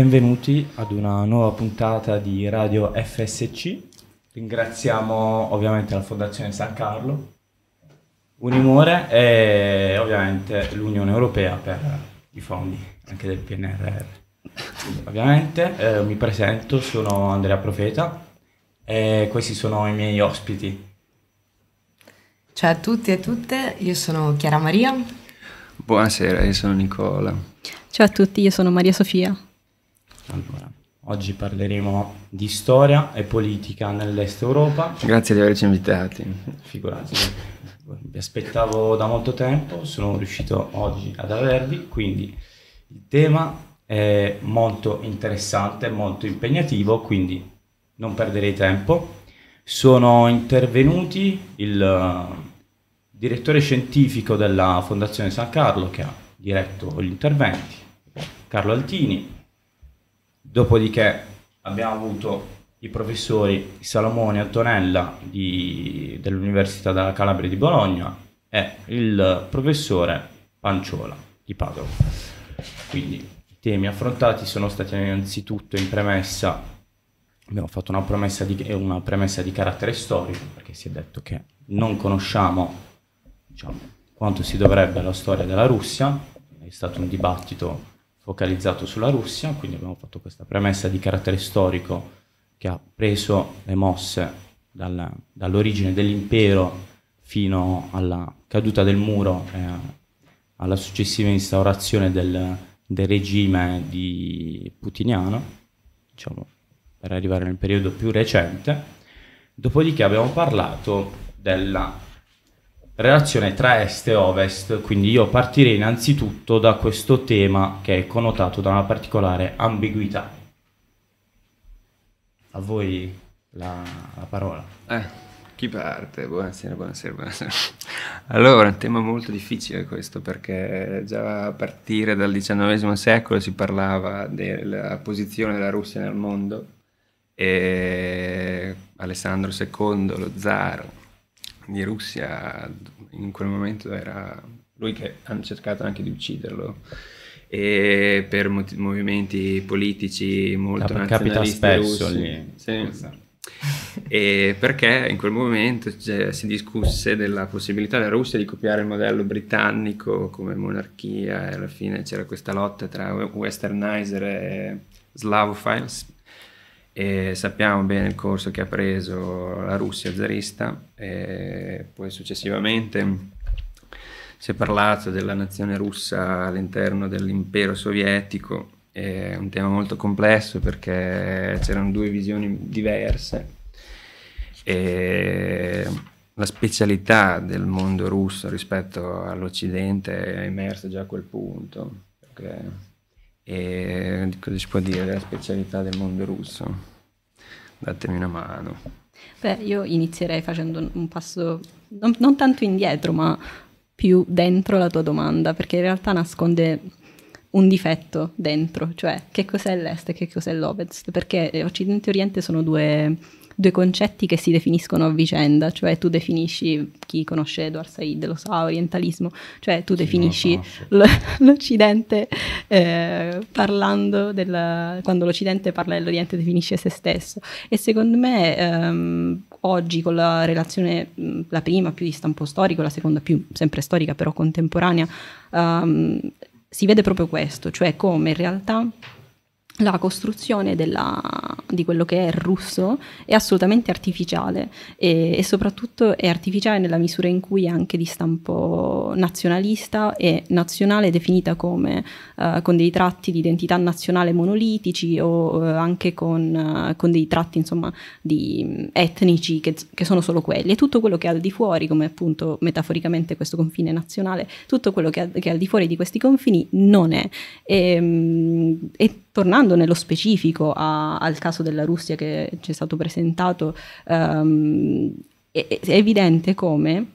Benvenuti ad una nuova puntata di Radio FSC. Ringraziamo ovviamente la Fondazione San Carlo, Unimore e ovviamente l'Unione Europea per i fondi anche del PNRR. Ovviamente eh, mi presento, sono Andrea Profeta e questi sono i miei ospiti. Ciao a tutti e a tutte, io sono Chiara Maria. Buonasera, io sono Nicola. Ciao a tutti, io sono Maria Sofia. Allora, oggi parleremo di storia e politica nell'Est Europa. Grazie di averci invitati. Figurati, vi aspettavo da molto tempo, sono riuscito oggi ad avervi, quindi il tema è molto interessante, molto impegnativo, quindi non perderei tempo. Sono intervenuti il eh, direttore scientifico della Fondazione San Carlo che ha diretto gli interventi, Carlo Altini, dopodiché abbiamo avuto i professori Salomone Antonella di, dell'Università della Calabria di Bologna e il professore Panciola di Padova. Quindi i temi affrontati sono stati innanzitutto in premessa, abbiamo fatto una premessa di, una premessa di carattere storico perché si è detto che non conosciamo diciamo, quanto si dovrebbe la storia della Russia, è stato un dibattito focalizzato sulla Russia, quindi abbiamo fatto questa premessa di carattere storico che ha preso le mosse dal, dall'origine dell'impero fino alla caduta del muro e alla successiva instaurazione del, del regime di putiniano, diciamo, per arrivare nel periodo più recente. Dopodiché abbiamo parlato della relazione tra est e ovest, quindi io partirei innanzitutto da questo tema che è connotato da una particolare ambiguità a voi la, la parola. Eh, chi parte? Buonasera, buonasera, buonasera. Allora, un tema molto difficile questo perché già a partire dal XIX secolo si parlava della posizione della Russia nel mondo e Alessandro II, lo zar di Russia, in quel momento era lui che hanno cercato anche di ucciderlo e per mov- movimenti politici molto Cap- capita spesso russi. lì. Sì. E perché in quel momento cioè, si discusse della possibilità della Russia di copiare il modello britannico come monarchia e alla fine c'era questa lotta tra westernizer e slavophiles e sappiamo bene il corso che ha preso la Russia zarista e poi successivamente si è parlato della nazione russa all'interno dell'impero sovietico, è un tema molto complesso perché c'erano due visioni diverse e la specialità del mondo russo rispetto all'Occidente è emersa già a quel punto. Perché, e cosa si può dire della specialità del mondo russo? Datemi una mano. Beh, io inizierei facendo un passo non, non tanto indietro, ma più dentro la tua domanda, perché in realtà nasconde un difetto dentro, cioè che cos'è l'est e che cos'è l'ovest, perché Occidente e Oriente sono due, due, concetti che si definiscono a vicenda, cioè tu definisci, chi conosce Edward Said lo sa, orientalismo, cioè tu definisci l'Occidente eh, parlando del, quando l'Occidente parla dell'Oriente definisce se stesso. E secondo me ehm, oggi con la relazione, la prima più di stampo storico, la seconda più sempre storica però contemporanea, um, si vede proprio questo, cioè come in realtà la costruzione della, di quello che è russo è assolutamente artificiale e, e, soprattutto è artificiale nella misura in cui è anche di stampo nazionalista e nazionale definita come uh, con dei tratti di identità nazionale monolitici o uh, anche con, uh, con, dei tratti insomma di, etnici che, che, sono solo quelli. E tutto quello che è al di fuori come appunto metaforicamente questo confine nazionale tutto quello che, che è al di fuori di questi confini non è. E, um, e tornando nello specifico a, al caso della Russia che ci è stato presentato, um, è, è, evidente come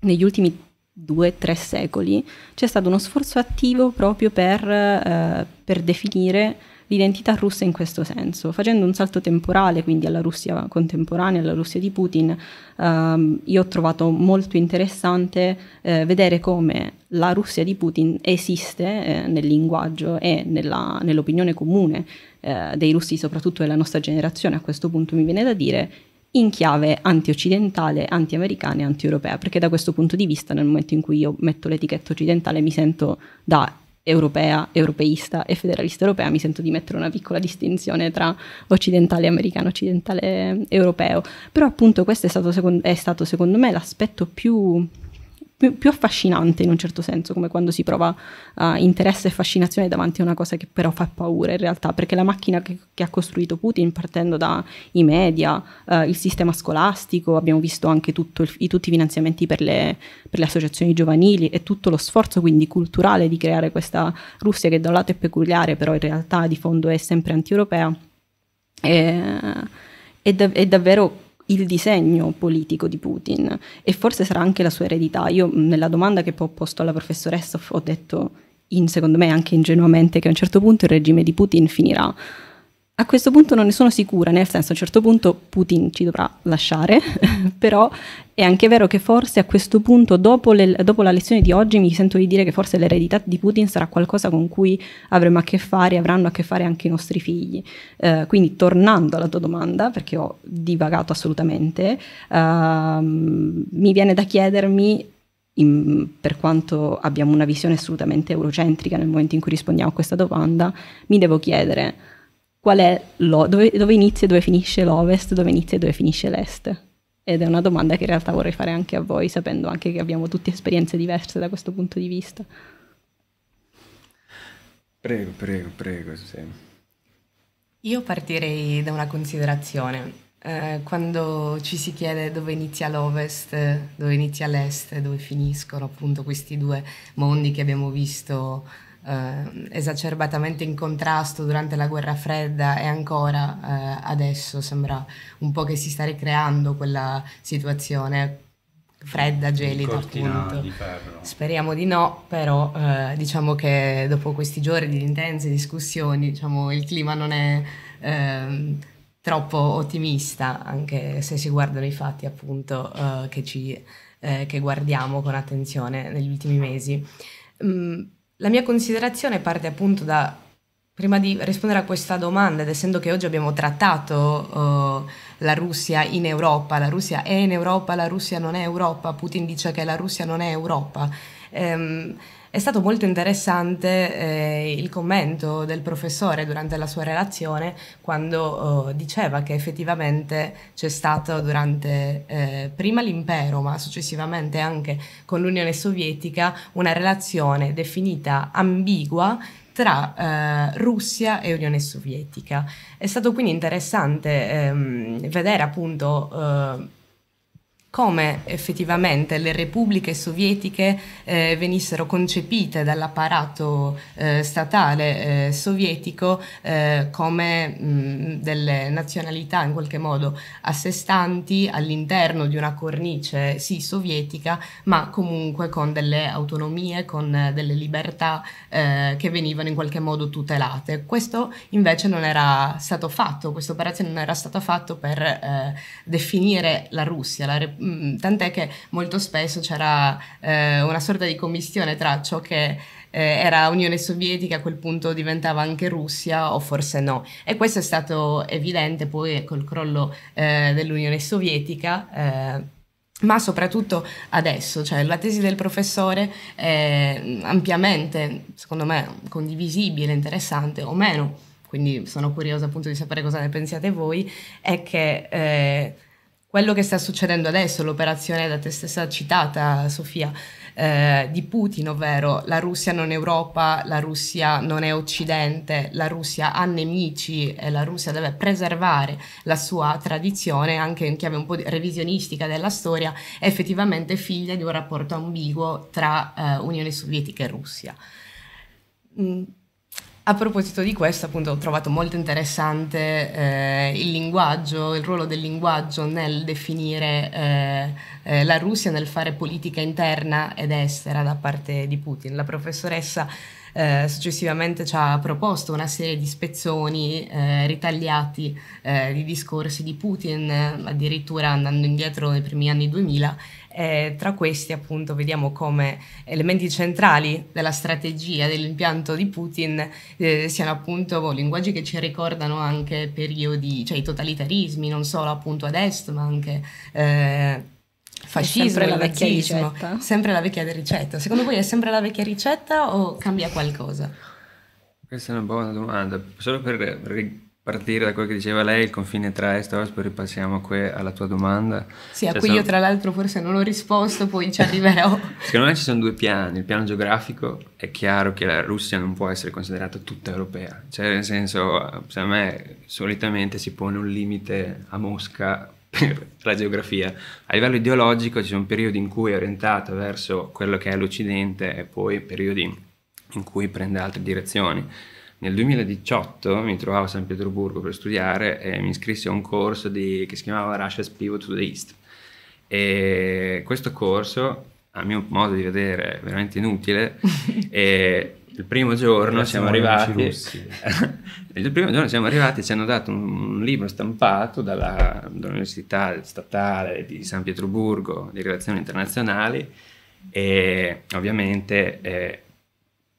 negli ultimi due, tre secoli, c'è stato uno sforzo attivo proprio per, eh, per definire l'identità russa in questo senso, facendo un salto temporale, quindi alla Russia contemporanea, alla Russia di Putin, ehm, io ho trovato molto interessante eh, vedere come la Russia di Putin esiste eh, nel linguaggio e nell'opinione comune eh, dei russi, soprattutto della nostra generazione, a questo punto mi viene da dire, in chiave anti-occidentale, anti-americana e anti-europea, perché da questo punto di vista nel momento in cui io metto l'etichetta occidentale mi sento da europea, europeista e federalista europea, mi sento di mettere una piccola distinzione tra occidentale americano, occidentale europeo. Però appunto questo è stato, secondo, è stato secondo me l'aspetto più più, più, affascinante in un certo senso, come quando si prova uh, interesse e fascinazione davanti a una cosa che però fa paura in realtà, perché la macchina che, che ha costruito Putin partendo dai media, uh, il sistema scolastico, abbiamo visto anche il, i, tutti i finanziamenti per le, per le, associazioni giovanili e tutto lo sforzo quindi culturale di creare questa Russia che da un lato è peculiare, però in realtà di fondo è sempre anti-europea, è, è, dav- è davvero il disegno politico di Putin e forse sarà anche la sua eredità. Io nella domanda che poi ho posto alla professoressa ho detto, in, secondo me anche ingenuamente, che a un certo punto il regime di Putin finirà a questo punto non ne sono sicura, nel senso a un certo punto Putin ci dovrà lasciare, però è anche vero che forse a questo punto, dopo, le, dopo, la lezione di oggi, mi sento di dire che forse l'eredità di Putin sarà qualcosa con cui avremo a che fare, avranno a che fare anche i nostri figli. Uh, quindi tornando alla tua domanda, perché ho divagato assolutamente, uh, mi viene da chiedermi in, per quanto abbiamo una visione assolutamente eurocentrica nel momento in cui rispondiamo a questa domanda, mi devo chiedere qual è lo, dove, dove inizia e dove finisce l'ovest, dove inizia e dove finisce l'est. Ed è una domanda che in realtà vorrei fare anche a voi, sapendo anche che abbiamo tutte esperienze diverse da questo punto di vista. Prego, prego, prego. Sì. Io partirei da una considerazione. Eh, quando ci si chiede dove inizia l'ovest, dove inizia l'est, dove finiscono appunto questi due mondi che abbiamo visto eh, esacerbatamente in contrasto durante la guerra fredda e ancora eh, adesso sembra un po' che si sta ricreando quella situazione fredda, gelida appunto. Di. Speriamo di no, però eh, diciamo che dopo questi giorni di intense discussioni diciamo, il clima non è ehm, troppo ottimista, anche se si guardano i fatti appunto eh, che, ci, eh, che guardiamo con attenzione negli ultimi mesi. Mm, la mia considerazione parte appunto da, prima di rispondere a questa domanda, ed essendo che oggi abbiamo trattato uh, la Russia in Europa, la Russia è in Europa, la Russia non è Europa, Putin dice che la Russia non è Europa. Um, è stato molto interessante eh, il commento del professore durante la sua relazione quando oh, diceva che effettivamente c'è stato durante eh, prima l'impero ma successivamente anche con l'Unione Sovietica una relazione definita ambigua tra eh, Russia e Unione Sovietica. È stato quindi interessante ehm, vedere appunto eh, come effettivamente le repubbliche sovietiche eh, venissero concepite dall'apparato eh, statale eh, sovietico eh, come mh, delle nazionalità in qualche modo a sé stanti all'interno di una cornice sì sovietica ma comunque con delle autonomie, con delle libertà eh, che venivano in qualche modo tutelate. Questo invece non era stato fatto, questa operazione non era stata fatta per eh, definire la Russia, la Repubblica Mm, tant'è che molto spesso c'era eh, una sorta di commistione tra ciò che eh, era Unione Sovietica, a quel punto diventava anche Russia o forse no. E questo è stato evidente poi col crollo eh, dell'Unione Sovietica eh, ma soprattutto adesso, cioè la tesi del professore è ampiamente, secondo me, condivisibile, interessante o meno, quindi sono curiosa appunto di sapere cosa ne pensiate voi, è che eh, quello che sta succedendo adesso, l'operazione da te stessa citata, Sofia, eh, di Putin, ovvero la Russia non è Europa, la Russia non è Occidente, la Russia ha nemici e la Russia deve preservare la sua tradizione, anche in chiave un po' revisionistica della storia, è effettivamente figlia di un rapporto ambiguo tra eh, Unione Sovietica e Russia. Mm A proposito di questo, appunto, ho trovato molto interessante eh, il linguaggio, il ruolo del linguaggio nel definire eh, eh, la Russia, nel fare politica interna ed estera da parte di Putin. La professoressa eh, successivamente ci ha proposto una serie di spezzoni eh, ritagliati eh, di discorsi di Putin, addirittura andando indietro nei primi anni 2000. E tra questi appunto vediamo come elementi centrali della strategia dell'impianto di Putin eh, siano appunto boh, linguaggi che ci ricordano anche periodi, cioè i totalitarismi, non solo appunto ad est ma anche eh, fascismo, sempre la vecchia nazismo, ricetta. Sempre la vecchia ricetta. Secondo voi è sempre la vecchia ricetta o cambia qualcosa? Questa è una buona domanda. Solo per ripartire da quello che diceva lei, il confine tra est e ovest, poi ripassiamo qui alla tua domanda. Sì, a Cioè, cui sono- io tra l'altro forse non ho risposto, poi ci arriverò. Secondo me ci sono due piani. Il piano geografico è chiaro che la Russia non può essere considerata tutta europea. Cioè, nel senso, secondo me, solitamente si pone un limite a Mosca per la geografia. A livello ideologico ci sono periodi in cui è orientata verso quello che è l'Occidente e poi periodi in cui prende altre direzioni. Nel 2018 mi trovavo a San Pietroburgo per studiare e mi iscrissi a un corso di- che si chiamava Russia's Pivot to the East. E questo corso, a mio modo di vedere, è veramente inutile. e il primo giorno siamo arrivati. russi. il primo giorno siamo arrivati e ci hanno dato un, un libro stampato dalla, dall'Università Statale di San Pietroburgo di Relazioni Internazionali e ovviamente è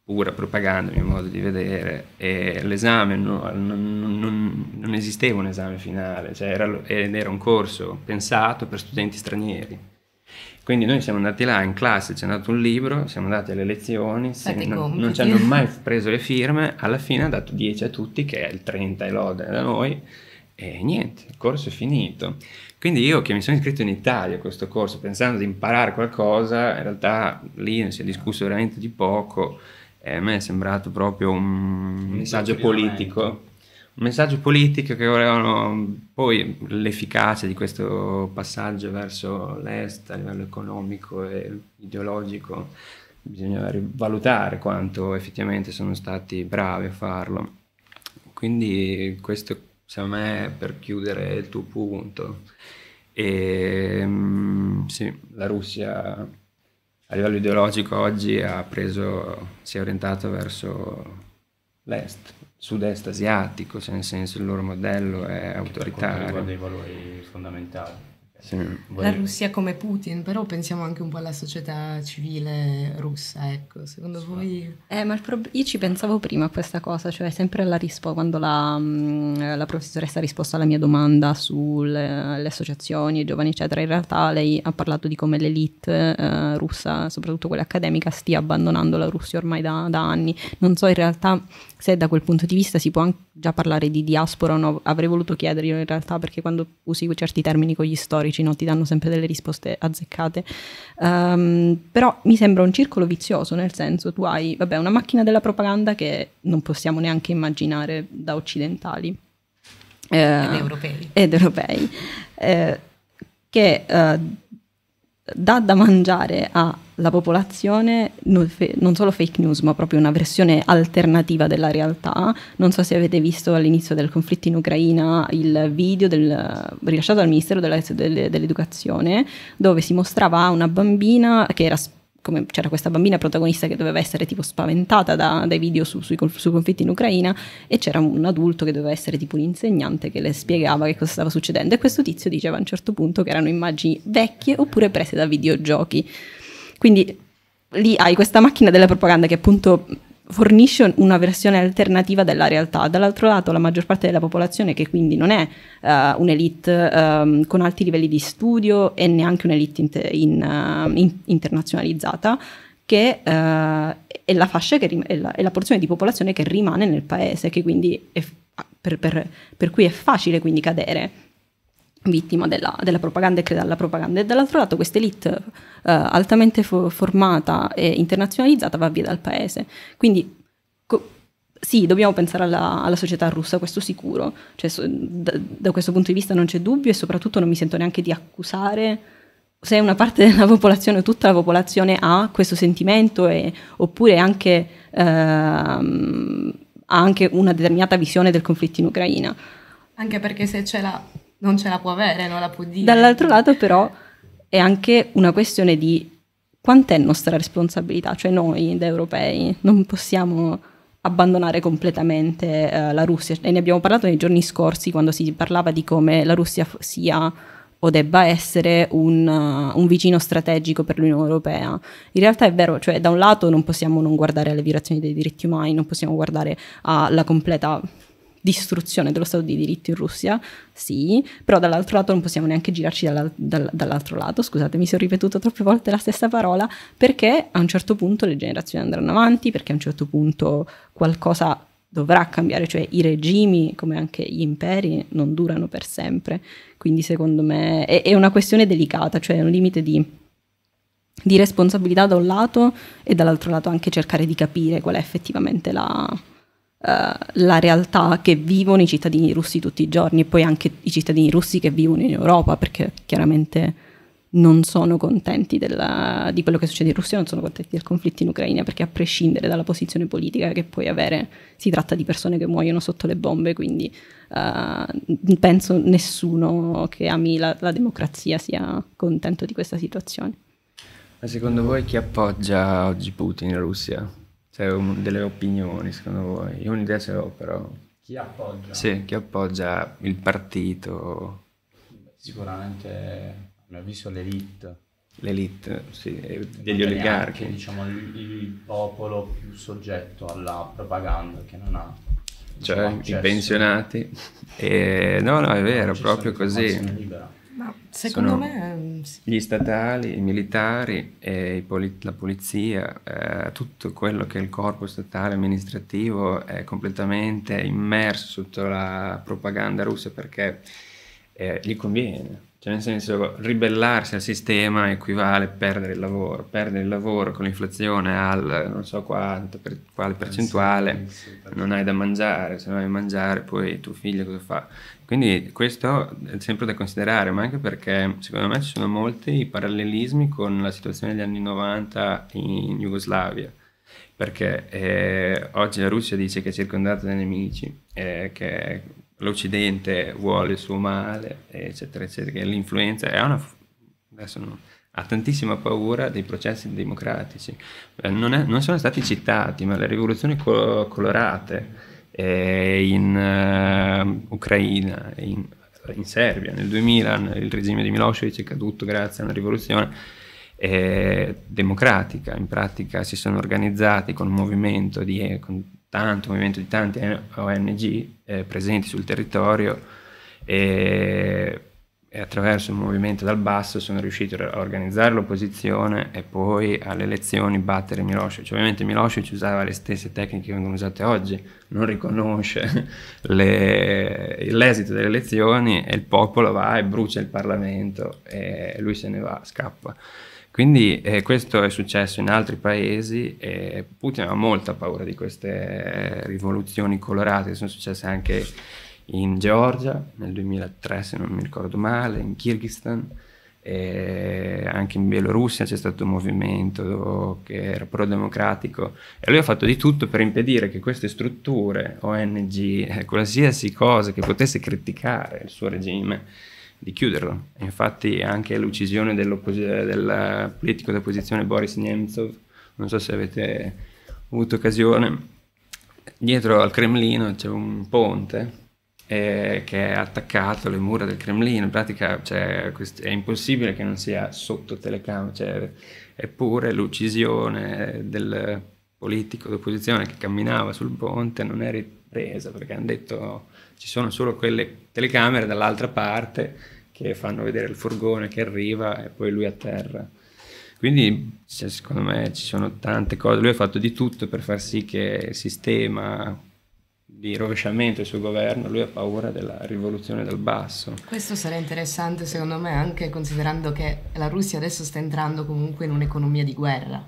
pura propaganda a mio modo di vedere e l'esame no- non, non- non esisteva un esame finale cioè era, era un corso pensato per studenti stranieri quindi noi siamo andati là in classe, ci hanno dato un libro, siamo andati alle lezioni, non, non ci hanno mai preso le firme, alla fine ha dato 10 a tutti, che è il 30 e lode da noi, e niente, il corso è finito. Quindi io che mi sono iscritto in Italia a questo corso pensando di imparare qualcosa, in realtà lì si è discusso veramente di poco, e a me è sembrato proprio un messaggio politico. Un messaggio politico che volevano poi l'efficacia di questo passaggio verso l'est a livello economico e ideologico bisogna valutare quanto effettivamente sono stati bravi a farlo. Quindi questo secondo me è per chiudere il tuo punto. E, mm, sì, la Russia a livello ideologico oggi ha preso, si è orientato verso l'est, sud-est asiatico, cioè nel senso il loro modello è Per quanto riguarda autoritario. i valori fondamentali. Sì. La Russia come Putin, però pensiamo anche un po' alla società civile russa, ecco. Secondo Sì. voi... Eh, ma il prob- io ci pensavo prima a questa cosa, cioè sempre alla risposta, quando la, mh, la professoressa ha risposto alla mia domanda sulle le associazioni, i giovani, eccetera, in realtà lei ha parlato di come l'elite eh, russa, soprattutto quella accademica, stia abbandonando la Russia ormai da, da anni. Non so in realtà se da quel punto di vista si può già parlare di diaspora o no, avrei voluto chiederglielo in realtà perché quando usi certi termini con gli storici no, ti danno sempre delle risposte azzeccate. Ehm, però mi sembra un circolo vizioso, nel senso tu hai vabbè, una macchina della propaganda che non possiamo neanche immaginare da occidentali. Eh, Ed europei. ed europei, eh, che eh, dà da mangiare alla popolazione non, fe- non solo fake news, ma proprio una versione alternativa della realtà. Non so se avete visto all'inizio del conflitto in Ucraina il video del- rilasciato dal Ministero della- delle- dell'Educazione, dove si mostrava una bambina che era s- come c'era questa bambina protagonista che doveva essere tipo spaventata da- dai video su- sui, sui conflitti in Ucraina e c'era un adulto che doveva essere tipo un insegnante che le spiegava che cosa stava succedendo e questo tizio diceva a un certo punto che erano immagini vecchie oppure prese da videogiochi. Quindi lì hai questa macchina della propaganda che appunto fornisce una versione alternativa della realtà. Dall'altro lato la maggior parte della popolazione che quindi non è eh, un'elite ehm, con alti livelli di studio e neanche un'elite inte- in, eh, in- internazionalizzata, che eh, è la fascia che è, la, è la porzione di popolazione che rimane nel paese, che quindi è per, per- per cui è facile quindi cadere vittima della, della propaganda e crede alla propaganda. E dall'altro lato questa elite eh, altamente fo- formata e internazionalizzata va via dal paese. Quindi co- sì, dobbiamo pensare alla, alla società russa, questo sicuro, cioè, so- da, da questo punto di vista non c'è dubbio e soprattutto non mi sento neanche di accusare. Se una parte della popolazione o tutta la popolazione ha questo sentimento e- oppure anche ehm, ha anche una determinata visione del conflitto in Ucraina. Anche perché se ce l'ha, non ce la può avere, non la può dire. Dall'altro lato però è anche una questione di quant'è nostra responsabilità, cioè noi da europei non possiamo abbandonare completamente uh, la Russia e ne abbiamo parlato nei giorni scorsi quando si parlava di come la Russia sia o debba essere un, uh, un, vicino strategico per l'Unione Europea. In realtà è vero, cioè da un lato non possiamo non guardare alle violazioni dei diritti umani, non possiamo guardare alla completa distruzione dello Stato di diritto in Russia, sì, però dall'altro lato non possiamo neanche girarci dalla, dal, dall'altro lato, scusate, mi sono ripetuto troppe volte la stessa parola, perché a un certo punto le generazioni andranno avanti, perché a un certo punto qualcosa dovrà cambiare, cioè i regimi, come anche gli imperi, non durano per sempre, quindi secondo me è, è una questione delicata, cioè un limite di, di responsabilità da un lato e dall'altro lato anche cercare di capire qual è effettivamente la, Uh, la realtà che vivono i cittadini russi tutti i giorni e poi anche i cittadini russi che vivono in Europa perché chiaramente non sono contenti della, di quello che succede in Russia, non sono contenti del conflitto in Ucraina perché a prescindere dalla posizione politica che puoi avere si tratta di persone che muoiono sotto le bombe quindi uh, penso nessuno che ami la, la democrazia sia contento di questa situazione. Ma secondo voi chi appoggia oggi Putin in Russia? C'è un, delle opinioni secondo voi? Io un'idea ce l'ho però. Chi appoggia? Sì, chi appoggia il partito? Sicuramente, a mio avviso, l'elite. L'elite, sì, degli oligarchi. Anche, diciamo, il, il, popolo più soggetto alla propaganda che non ha. Cioè, i pensionati. E, no, no, è vero, proprio così. Libera ma secondo me... Mm, gli statali, i militari, poli- la polizia, eh, tutto quello che è il corpo statale amministrativo è completamente immerso sotto la propaganda russa perché eh, gli conviene. Cioè, nel senso, ribellarsi al sistema equivale a perdere il lavoro. Perdere il lavoro con l'inflazione al non so quanto, per, quale percentuale, non hai da mangiare. Se non hai da mangiare, poi tuo figlio cosa fa? Quindi questo è sempre da considerare, ma anche perché secondo me ci sono molti parallelismi con la situazione degli anni 90 in Jugoslavia. Perché eh, oggi la Russia dice che è circondata da nemici, eh, che l'Occidente vuole il suo male, eccetera, eccetera, che l'influenza è una, adesso non, ha tantissima paura dei processi democratici. Eh, non, è, non, sono stati citati, ma le rivoluzioni co- colorate eh, in uh, Ucraina, in, in, Serbia, nel 2000 il regime di Milosevic è caduto grazie a una rivoluzione eh, democratica, in pratica si sono organizzati con un movimento di, con tanto movimento di tanti ONG eh, presenti sul territorio e, e, attraverso un movimento dal basso sono riusciti a organizzare l'opposizione e poi alle elezioni battere Milosevic. Ovviamente Milosevic usava le stesse tecniche che vengono usate oggi, non riconosce le, l'esito delle elezioni e il popolo va e brucia il Parlamento e lui se ne va, scappa. Quindi eh, questo è successo in altri paesi e Putin ha molta paura di queste rivoluzioni colorate che sono successe anche in Georgia nel 2003 se non mi ricordo male, in Kyrgyzstan, anche in Bielorussia c'è stato un movimento che era pro-democratico e lui ha fatto di tutto per impedire che queste strutture, ONG, eh, qualsiasi cosa che potesse criticare il suo regime, di chiuderlo. Infatti anche l'uccisione del politico d'opposizione Boris Nemtsov, non so se avete avuto occasione, dietro al Cremlino c'è un ponte eh, che è attaccato alle mura del Cremlino, in pratica cioè, è impossibile che non sia sotto telecamera, cioè, eppure l'uccisione del politico d'opposizione che camminava sul ponte non è ripresa perché hanno detto ci sono solo quelle telecamere dall'altra parte che fanno vedere il furgone che arriva e poi lui a terra. Quindi cioè, secondo me ci sono tante cose, lui ha fatto di tutto per far sì che il sistema di rovesciamento del suo governo, lui ha paura della rivoluzione dal basso. Questo sarà interessante secondo me anche considerando che la Russia adesso sta entrando comunque in un'economia di guerra.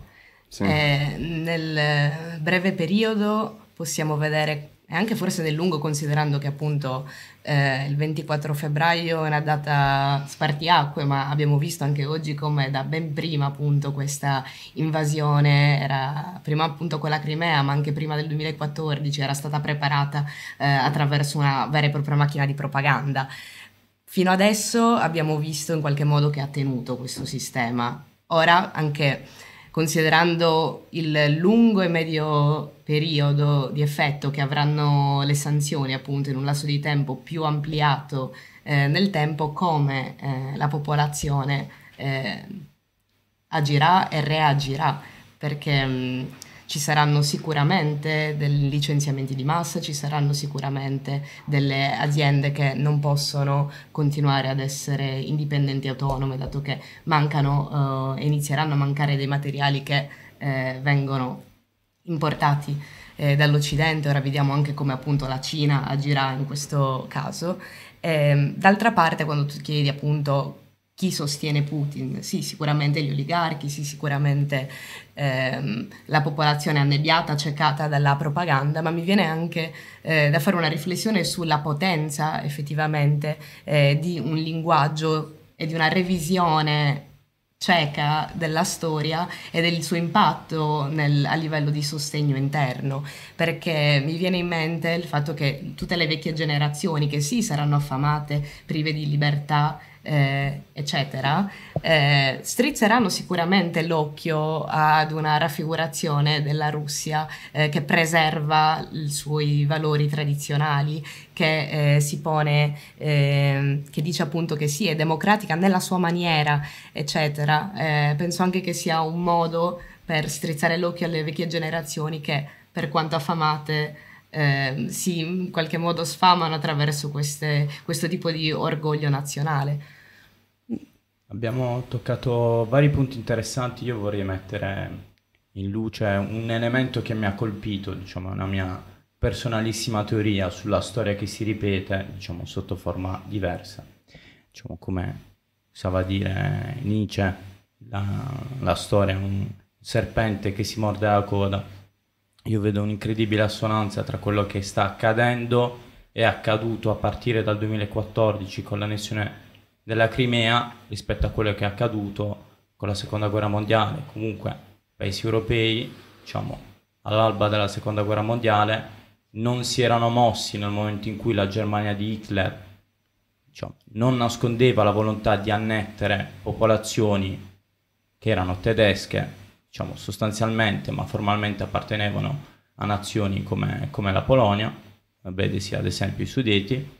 Sì. Eh, nel breve periodo possiamo vedere e anche forse nel lungo considerando che appunto eh, il 24 febbraio è una data spartiacque, ma abbiamo visto anche oggi come da ben prima appunto questa invasione era prima appunto con la Crimea, ma anche prima del 2014 era stata preparata eh, attraverso una vera e propria macchina di propaganda. Fino adesso abbiamo visto in qualche modo che ha tenuto questo sistema. Ora anche considerando il lungo e medio periodo di effetto che avranno le sanzioni appunto in un lasso di tempo più ampliato eh, nel tempo, come eh, la popolazione eh, agirà e reagirà, perché mh, ci saranno sicuramente dei licenziamenti di massa, ci saranno sicuramente delle aziende che non possono continuare ad essere indipendenti e autonome, dato che mancano e uh, inizieranno a mancare dei materiali che eh, vengono importati eh, dall'Occidente, ora vediamo anche come appunto la Cina agirà in questo caso. Ehm, d'altra parte, quando tu chiedi appunto chi sostiene Putin? Sì, sicuramente gli oligarchi, sì, sicuramente ehm, la popolazione annebbiata, accecata dalla propaganda, ma mi viene anche eh, da fare una riflessione sulla potenza effettivamente eh, di un linguaggio e di una revisione cieca della storia e del suo impatto nel, a livello di sostegno interno, perché mi viene in mente il fatto che tutte le vecchie generazioni che sì saranno affamate, prive di libertà, eh, eccetera, eh, strizzeranno sicuramente l'occhio ad una raffigurazione della Russia eh, che preserva i suoi valori tradizionali, che eh, si pone, ehm, che dice appunto che sì, è democratica nella sua maniera, eccetera. Eh, penso anche che sia un modo per strizzare l'occhio alle vecchie generazioni che, per quanto affamate, eh, si in qualche modo sfamano attraverso queste, questo tipo di orgoglio nazionale. Abbiamo toccato vari punti interessanti, io vorrei mettere in luce un elemento che mi ha colpito, diciamo, una mia personalissima teoria sulla storia che si ripete, diciamo, sotto forma diversa. Diciamo, come usava dire Nietzsche, la, la storia è un serpente che si morde la coda. Io vedo un'incredibile assonanza tra quello che sta accadendo e accaduto a partire dal 2014 con l'annessione della Crimea rispetto a quello che è accaduto con la seconda guerra mondiale. Comunque, paesi europei, diciamo, all'alba della seconda guerra mondiale, non si erano mossi nel momento in cui la Germania di Hitler diciamo, non nascondeva la volontà di annettere popolazioni che erano tedesche, diciamo, sostanzialmente, ma formalmente appartenevano a nazioni come, come la Polonia, vedesi ad esempio i Sudeti,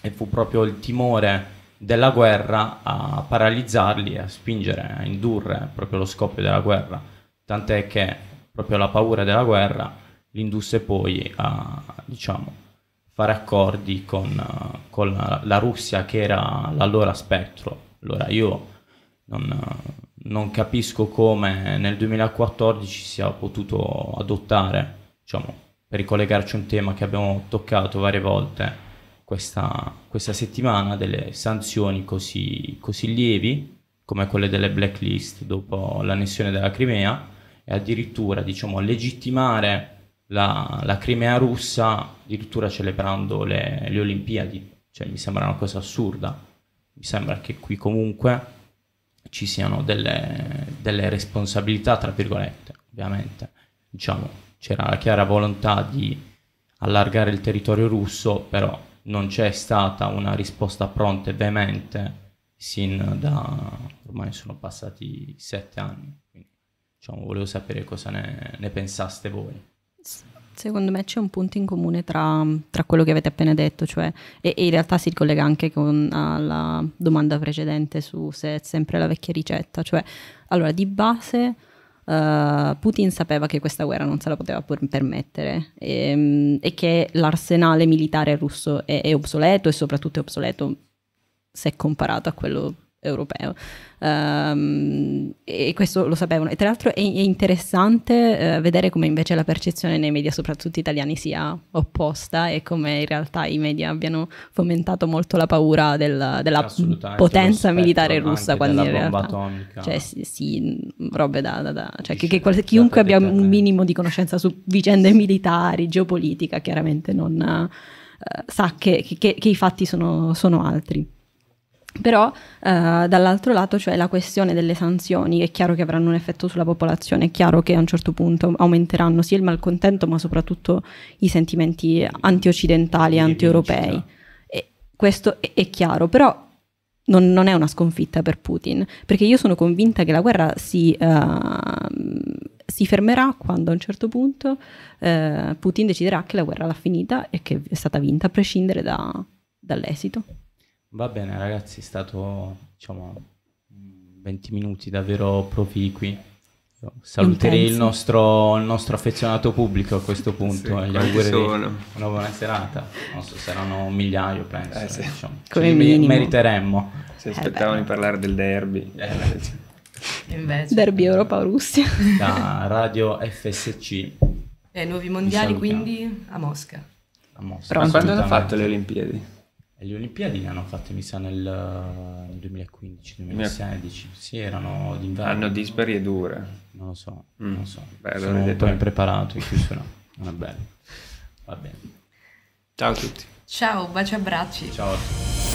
e fu proprio il timore della guerra a paralizzarli, a spingere, a indurre proprio lo scoppio della guerra, tant'è che proprio la paura della guerra li indusse poi a diciamo, fare accordi con, con la, Russia che era l'allora spettro. Allora io non, non capisco come nel 2014 sia potuto adottare, diciamo, per ricollegarci a un tema che abbiamo toccato varie volte, questa, questa settimana delle sanzioni così, così lievi come quelle delle blacklist dopo l'annessione della Crimea e addirittura diciamo, legittimare la, la, Crimea russa addirittura celebrando le, le, Olimpiadi, cioè mi sembra una cosa assurda, mi sembra che qui comunque ci siano delle, delle responsabilità, tra virgolette, ovviamente, diciamo, c'era la chiara volontà di allargare il territorio russo, però non c'è stata una risposta pronta e veemente sin da ormai sono passati sette anni. Quindi, diciamo, volevo sapere cosa ne, ne, pensaste voi. Secondo me c'è un punto in comune tra, tra quello che avete appena detto, cioè, e, e, in realtà si ricollega anche con la domanda precedente su se è sempre la vecchia ricetta, cioè, allora, di base Uh, Putin sapeva che questa guerra non se la poteva permettere e, ehm, e che l'arsenale militare russo è, è, obsoleto e soprattutto è obsoleto se comparato a quello europeo. Um, e questo lo sapevano. E tra l'altro è, è interessante uh, vedere come invece la percezione nei media, soprattutto italiani, sia opposta e come in realtà i media abbiano fomentato molto la paura del, della potenza militare russa. Quando in realtà, atomica. Cioè, sì, sì robe da... da, da cioè, che, che qualsiasi, chiunque abbia un minimo di conoscenza su vicende militari, geopolitica, chiaramente non uh, sa che, che, che, i fatti sono, sono altri. Però eh, dall'altro lato c'è la questione delle sanzioni, è chiaro che avranno un effetto sulla popolazione, è chiaro che a un certo punto aumenteranno sia il malcontento ma soprattutto i sentimenti anti-occidentali e anti-europei. E questo è, è, chiaro, però non, non, è una sconfitta per Putin, perché io sono convinta che la guerra si, uh, si fermerà quando a un certo punto uh, Putin deciderà che la guerra l'ha finita e che è stata vinta, a prescindere da, dall'esito. Va bene ragazzi, è stato diciamo 20 minuti davvero proficui. Saluterei il nostro, il nostro, affezionato pubblico a questo punto sì, gli augurerei una buona serata. Non so, saranno un migliaio penso. Eh, sì. diciamo. Come minimo. meriteremmo. Si aspettavano eh di parlare del derby. Eh, Invece. Derby Europa-Russia. Da Radio FSC. E nuovi mondiali quindi a Mosca. A Mosca. Ma quando hanno fatto le Olimpiadi? E le Olimpiadi ne hanno fatte, mi sa, nel 2015-2016. Sì, erano d'inverno. Hanno dispari e dure. Non lo so, mm. non lo so. Beh, Sono un po' impreparato in no. Non è bello. Va bene. Ciao a tutti. Ciao, baci e abbracci. Ciao a tutti.